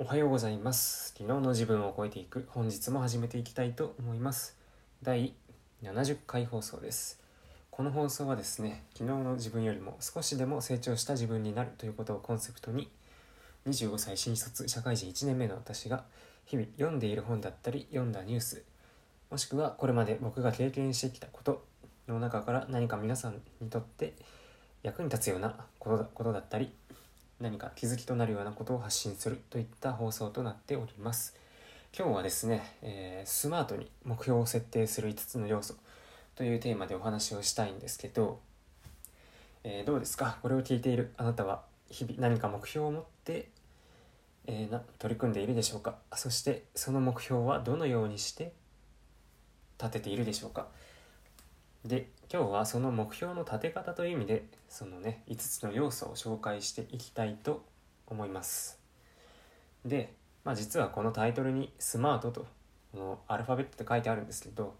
おはようございます。昨日の自分を超えていく。本日も始めていきたいと思います。第70回放送です。この放送はですね昨日の自分よりも少しでも成長した自分になるということをコンセプトに25歳新卒社会人1年目の私が日々読んでいる本だったり読んだニュースもしくはこれまで僕が経験してきたことの中から何か皆さんにとって役に立つようなことだったり何か気づきとなるようなことを発信するといった放送となっております。今日はですね、えー、スマートに目標を設定する5つの要素というテーマでお話をしたいんですけど、えー、どうですか？これを聞いているあなたは日々何か目標を持って、えー、な取り組んでいるでしょうか？そしてその目標はどのようにして立てているでしょうか？で今日はその目標の立て方という意味でそのね5つの要素を紹介していきたいと思います。で、まあ、実はこのタイトルに「スマート」とこのアルファベットで書いてあるんですけど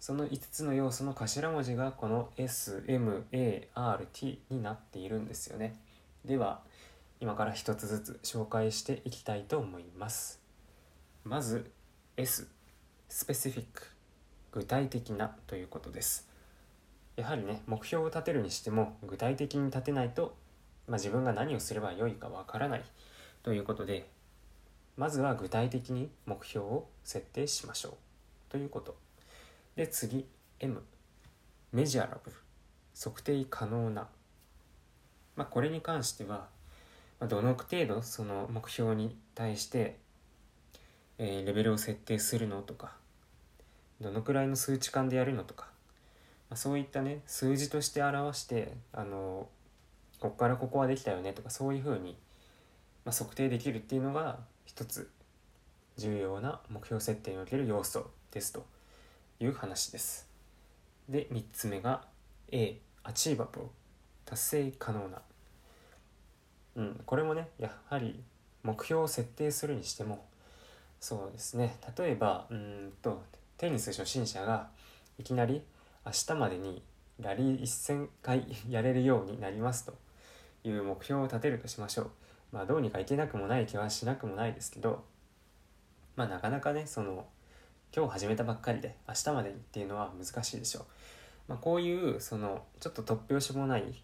その5つの要素の頭文字がこの SMART になっているんですよね。では今から1つずつ紹介していきたいと思います。まず S スペシフィック具体的なということです。やはりね目標を立てるにしても具体的に立てないと、まあ、自分が何をすればよいかわからないということでまずは具体的に目標を設定しましょうということ。で次 M メジャーラブル。測定可能な、まあ、これに関してはどの程度その目標に対して、えー、レベルを設定するのとかどのくらいの数値間でやるのとか。まあ、そういったね数字として表してあのここからここはできたよねとかそういうふうに、まあ、測定できるっていうのが一つ重要な目標設定における要素ですという話です。で3つ目が A アチーバブル達成可能な、うん、これもねやはり目標を設定するにしてもそうですね。例えばうんとテニス初心者がいきなり明日までにラリー1000回やれるようになりますという目標を立てるとしましょう。まあどうにかいけなくもない気はしなくもないですけど、まあなかなかね、その今日始めたばっかりで明日までにっていうのは難しいでしょう。まあ、こういうそのちょっと突拍子もない、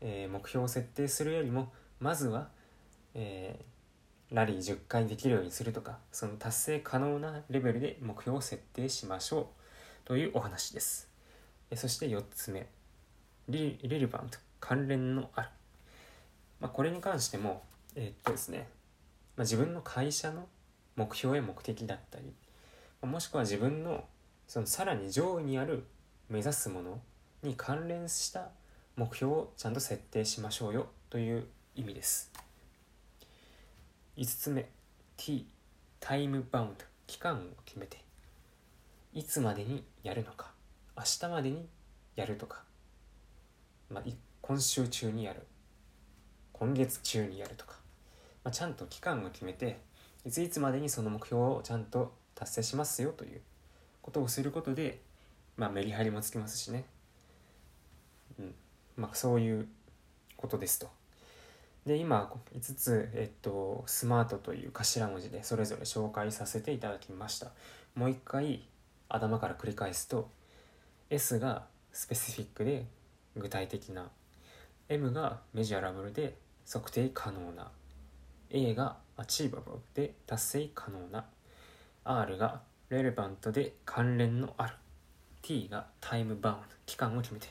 えー、目標を設定するよりもまずは、えー、ラリー10回できるようにするとかその達成可能なレベルで目標を設定しましょう。というお話です。そして4つ目。リレリバント。関連のある、まあ、これに関してもえー、っとですね、まあ、自分の会社の目標や目的だったりもしくは自分のそのさらに上位にある目指すものに関連した目標をちゃんと設定しましょうよ。という意味です。5つ目 T タイムバウンド期間を決めて。いつまでにやるのか。明日までにやるとか、まあ、今週中にやる。今月中にやるとか、まあ、ちゃんと期間を決めていついつまでにその目標をちゃんと達成しますよということをすることで、まあ、メリハリもつきますしね、うん。まあ、そういうことですと。で今5つ、えっと、スマートという頭文字でそれぞれ紹介させていただきました。もう一回頭から繰り返すと S がスペシフィックで具体的な。M がメジャラブルで測定可能な。A がアチーバブルで達成可能な。R がレレバントで関連のある。T がタイムバウンド期間を決めて。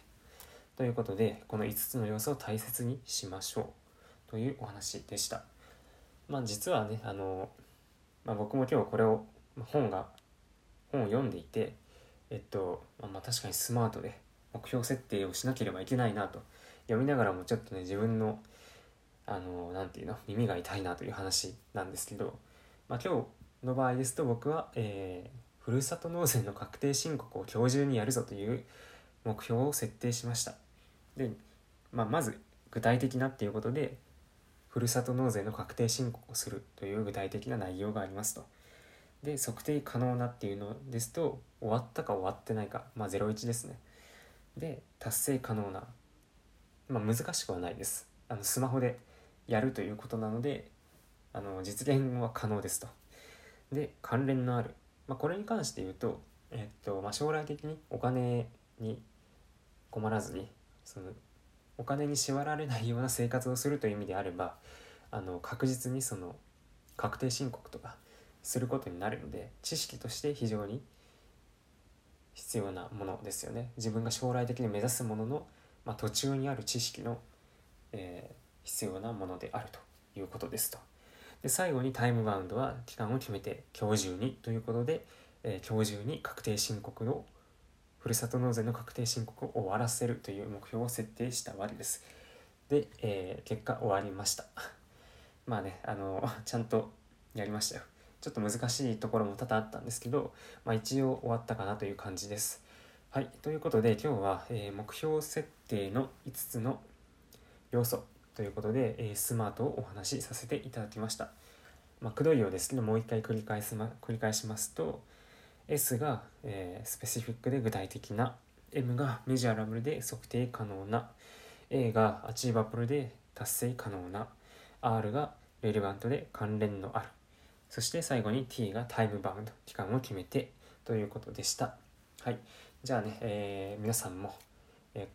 ということでこの5つの要素を大切にしましょう。というお話でした。まあ実はねあの、まあ、僕も今日これを本が本を読んでいてえっと、まあ、確かにスマートで目標設定をしなければいけないなと読みながらもちょっとね自分のあの何て言うの耳が痛いなという話なんですけど、まあ、今日の場合ですと僕は、えー、ふるさと納税の確定申告を今日中にやるぞという目標を設定しました。で、まあ、まず具体的なっていうことでふるさと納税の確定申告をするという具体的な内容がありますと。で測定可能なっていうのですと終わったか終わってないかまあ01ですねで達成可能なまあ難しくはないですあのスマホでやるということなのであの実現は可能ですと。で関連のある、まあ、これに関して言うと,、えっとまあ、将来的にお金に困らずにそのお金に縛られないような生活をするという意味であればあの確実にその確定申告とかすることになるので知識として非常に必要なものですよね。自分が将来的に目指すものの、まあ、途中にある知識の、えー、必要なものであるということですと。で最後にタイムバウンドは期間を決めて今日中にということで、えー、今日中に確定申告のふるさと納税の確定申告を終わらせるという目標を設定したわけですで、えー、結果終わりました まあねあの ちゃんとやりましたよちょっと難しいところも多々あったんですけど、まあ、一応終わったかなという感じです。はい、ということで今日は、えー、目標設定の5つの要素ということで、えー、スマートをお話しさせていただきました。まあ、くどいようですけどもう一回繰り返す、ま、繰り返しますと S が、えー、スペシフィックで具体的な M がメジャーラブルで測定可能な A がアチーバブルで達成可能な R がレレバントで関連のある。そして最後に t がタイムバウンド期間を決めてということでした。はい。じゃあね、えー、皆さんも、えー、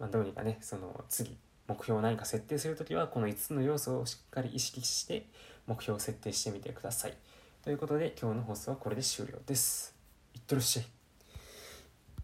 まあ、どうにかねその次目標を何か設定するときはこの5つの要素をしっかり意識して目標を設定してみてください。ということで今日の放送はこれで終了です。いってらっしゃい。